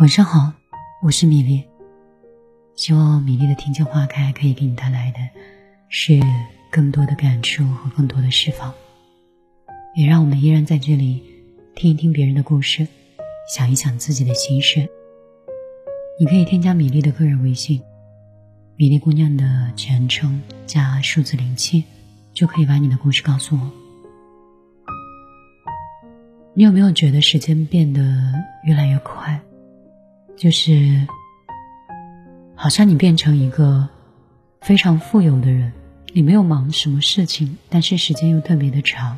晚上好，我是米粒。希望米粒的听见花开可以给你带来的是更多的感触和更多的释放，也让我们依然在这里听一听别人的故事，想一想自己的心事。你可以添加米粒的个人微信，米粒姑娘的全称加数字零七，就可以把你的故事告诉我。你有没有觉得时间变得越来越快？就是，好像你变成一个非常富有的人，你没有忙什么事情，但是时间又特别的长；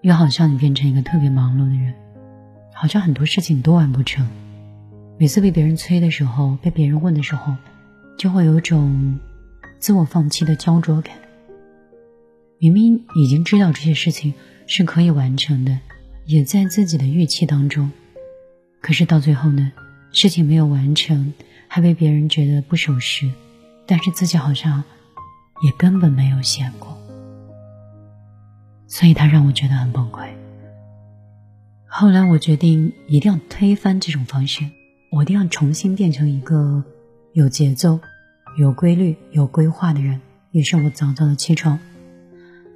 又好像你变成一个特别忙碌的人，好像很多事情都完不成。每次被别人催的时候，被别人问的时候，就会有种自我放弃的焦灼感。明明已经知道这些事情是可以完成的。也在自己的预期当中，可是到最后呢，事情没有完成，还被别人觉得不守时，但是自己好像也根本没有想过，所以他让我觉得很崩溃。后来我决定一定要推翻这种方式，我一定要重新变成一个有节奏、有规律、有规划的人。于是我早早的起床，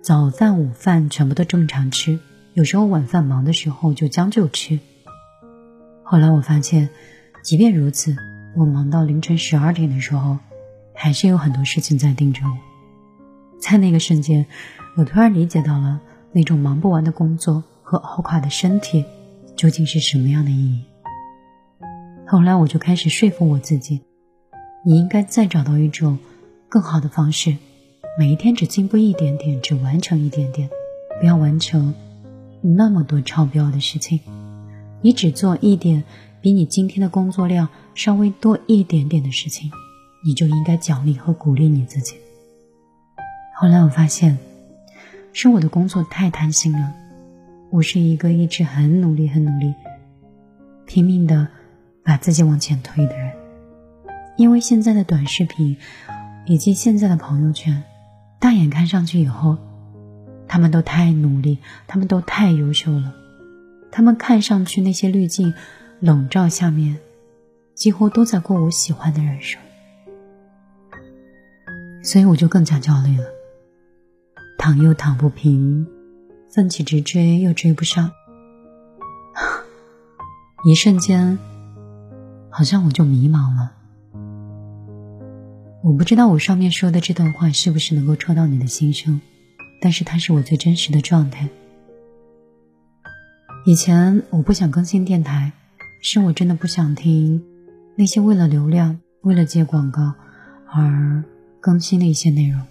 早饭、午饭全部都正常吃。有时候晚饭忙的时候就将就吃。后来我发现，即便如此，我忙到凌晨十二点的时候，还是有很多事情在盯着我。在那个瞬间，我突然理解到了那种忙不完的工作和熬垮的身体究竟是什么样的意义。后来我就开始说服我自己，你应该再找到一种更好的方式，每一天只进步一点点，只完成一点点，不要完成。那么多超标的事情，你只做一点比你今天的工作量稍微多一点点的事情，你就应该奖励和鼓励你自己。后来我发现，是我的工作太贪心了。我是一个一直很努力、很努力、拼命的把自己往前推的人，因为现在的短视频以及现在的朋友圈，大眼看上去以后。他们都太努力，他们都太优秀了，他们看上去那些滤镜笼罩下面，几乎都在过我喜欢的人生，所以我就更加焦虑了，躺又躺不平，奋起直追又追不上，一瞬间，好像我就迷茫了。我不知道我上面说的这段话是不是能够戳到你的心声。但是它是我最真实的状态。以前我不想更新电台，是我真的不想听那些为了流量、为了接广告而更新的一些内容。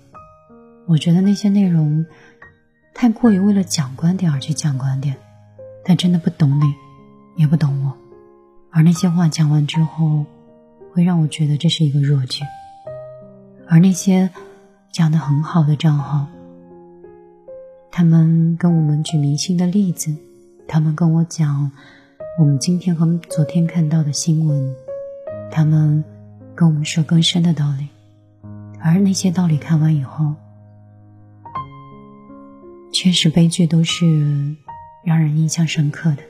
我觉得那些内容太过于为了讲观点而去讲观点，但真的不懂你，也不懂我。而那些话讲完之后，会让我觉得这是一个弱剧。而那些讲的很好的账号。他们跟我们举明星的例子，他们跟我讲我们今天和昨天看到的新闻，他们跟我们说更深的道理，而那些道理看完以后，确实悲剧都是让人印象深刻的，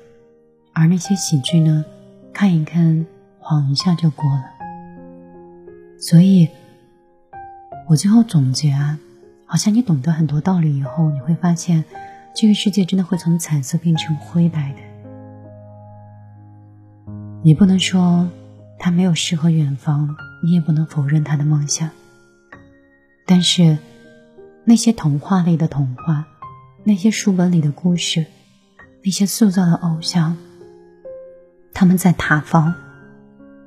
而那些喜剧呢，看一看晃一下就过了。所以，我最后总结啊。好像你懂得很多道理以后，你会发现，这个世界真的会从彩色变成灰白的。你不能说他没有诗和远方，你也不能否认他的梦想。但是，那些童话里的童话，那些书本里的故事，那些塑造的偶像，他们在塌方，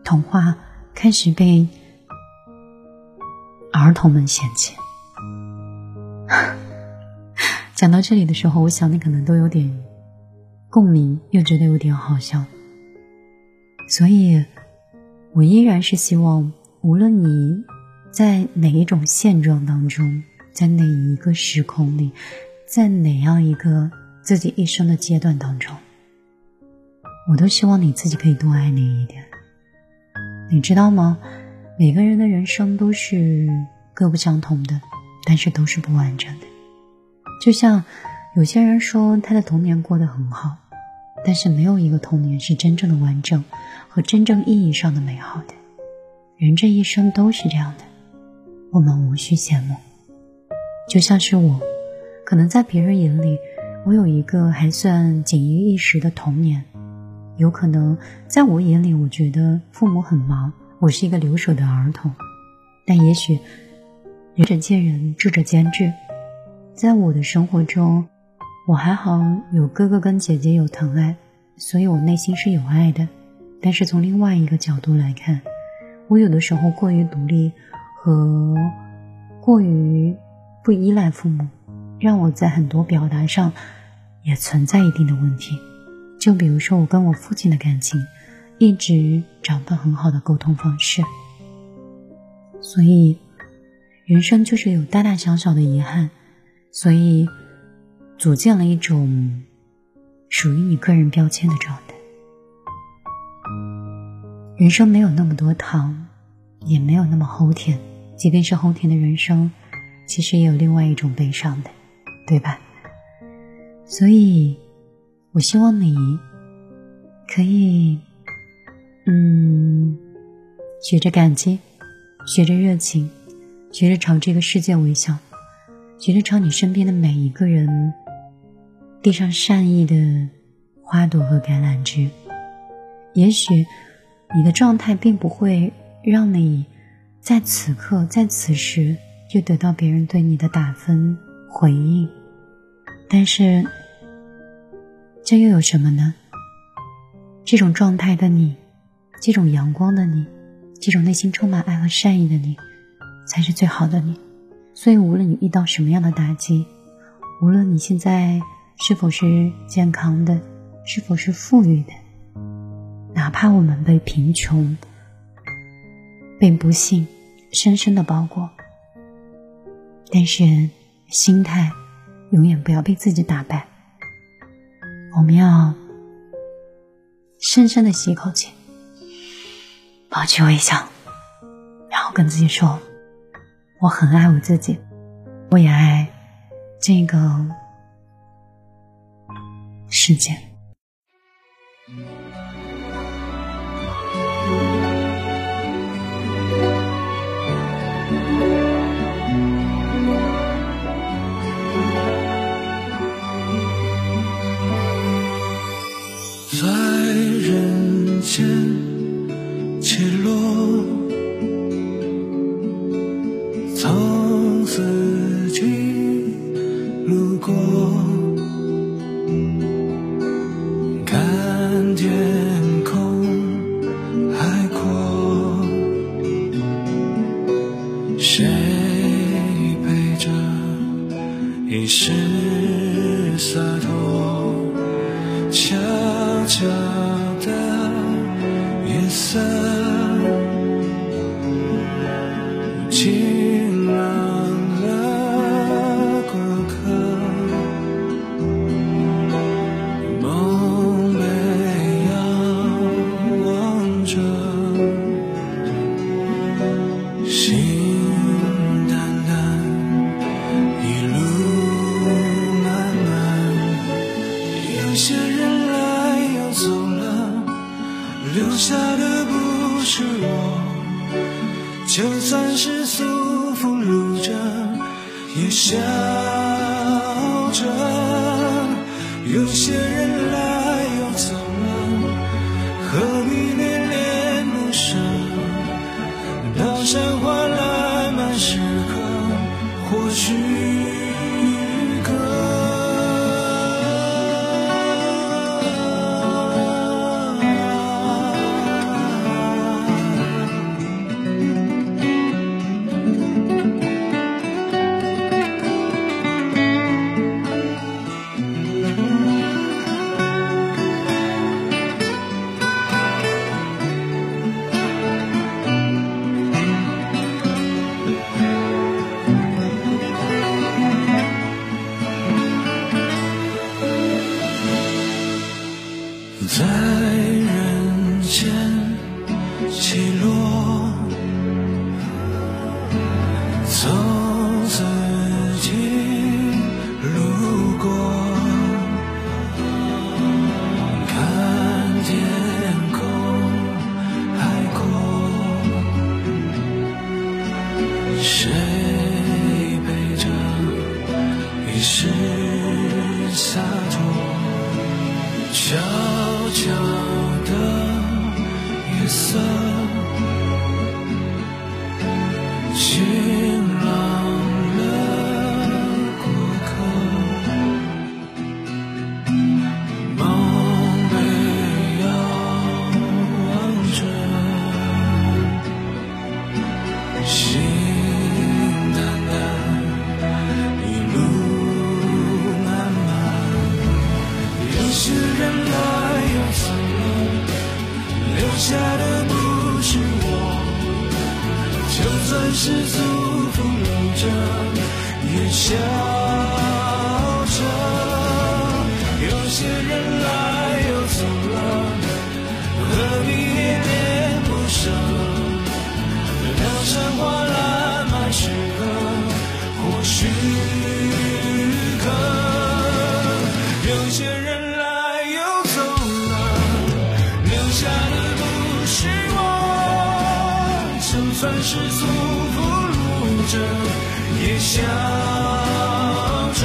童话开始被儿童们嫌弃。讲到这里的时候，我想你可能都有点共鸣，又觉得有点好笑。所以，我依然是希望，无论你在哪一种现状当中，在哪一个时空里，在哪样一个自己一生的阶段当中，我都希望你自己可以多爱你一点。你知道吗？每个人的人生都是各不相同的。但是都是不完整的，就像有些人说他的童年过得很好，但是没有一个童年是真正的完整和真正意义上的美好的。人这一生都是这样的，我们无需羡慕。就像是我，可能在别人眼里，我有一个还算锦衣玉食的童年；有可能在我眼里，我觉得父母很忙，我是一个留守的儿童。但也许，仁者见仁，智者见智。在我的生活中，我还好有哥哥跟姐姐有疼爱，所以我内心是有爱的。但是从另外一个角度来看，我有的时候过于独立和过于不依赖父母，让我在很多表达上也存在一定的问题。就比如说我跟我父亲的感情，一直找不到很好的沟通方式。所以，人生就是有大大小小的遗憾，所以组建了一种属于你个人标签的状态。人生没有那么多糖，也没有那么齁甜。即便是齁甜的人生，其实也有另外一种悲伤的，对吧？所以，我希望你可以，嗯，学着感激。学着热情，学着朝这个世界微笑，学着朝你身边的每一个人递上善意的花朵和橄榄枝。也许你的状态并不会让你在此刻在此时就得到别人对你的打分回应，但是这又有什么呢？这种状态的你，这种阳光的你。这种内心充满爱和善意的你，才是最好的你。所以，无论你遇到什么样的打击，无论你现在是否是健康的，是否是富裕的，哪怕我们被贫穷、被不幸深深的包裹，但是心态永远不要被自己打败。我们要深深的吸一口气。保持微笑，然后跟自己说：“我很爱我自己，我也爱这个世界。” Dominic. 是山花烂漫时刻，或许可。有些人来又走了，留下的不是我。就算是祝福录着，也笑着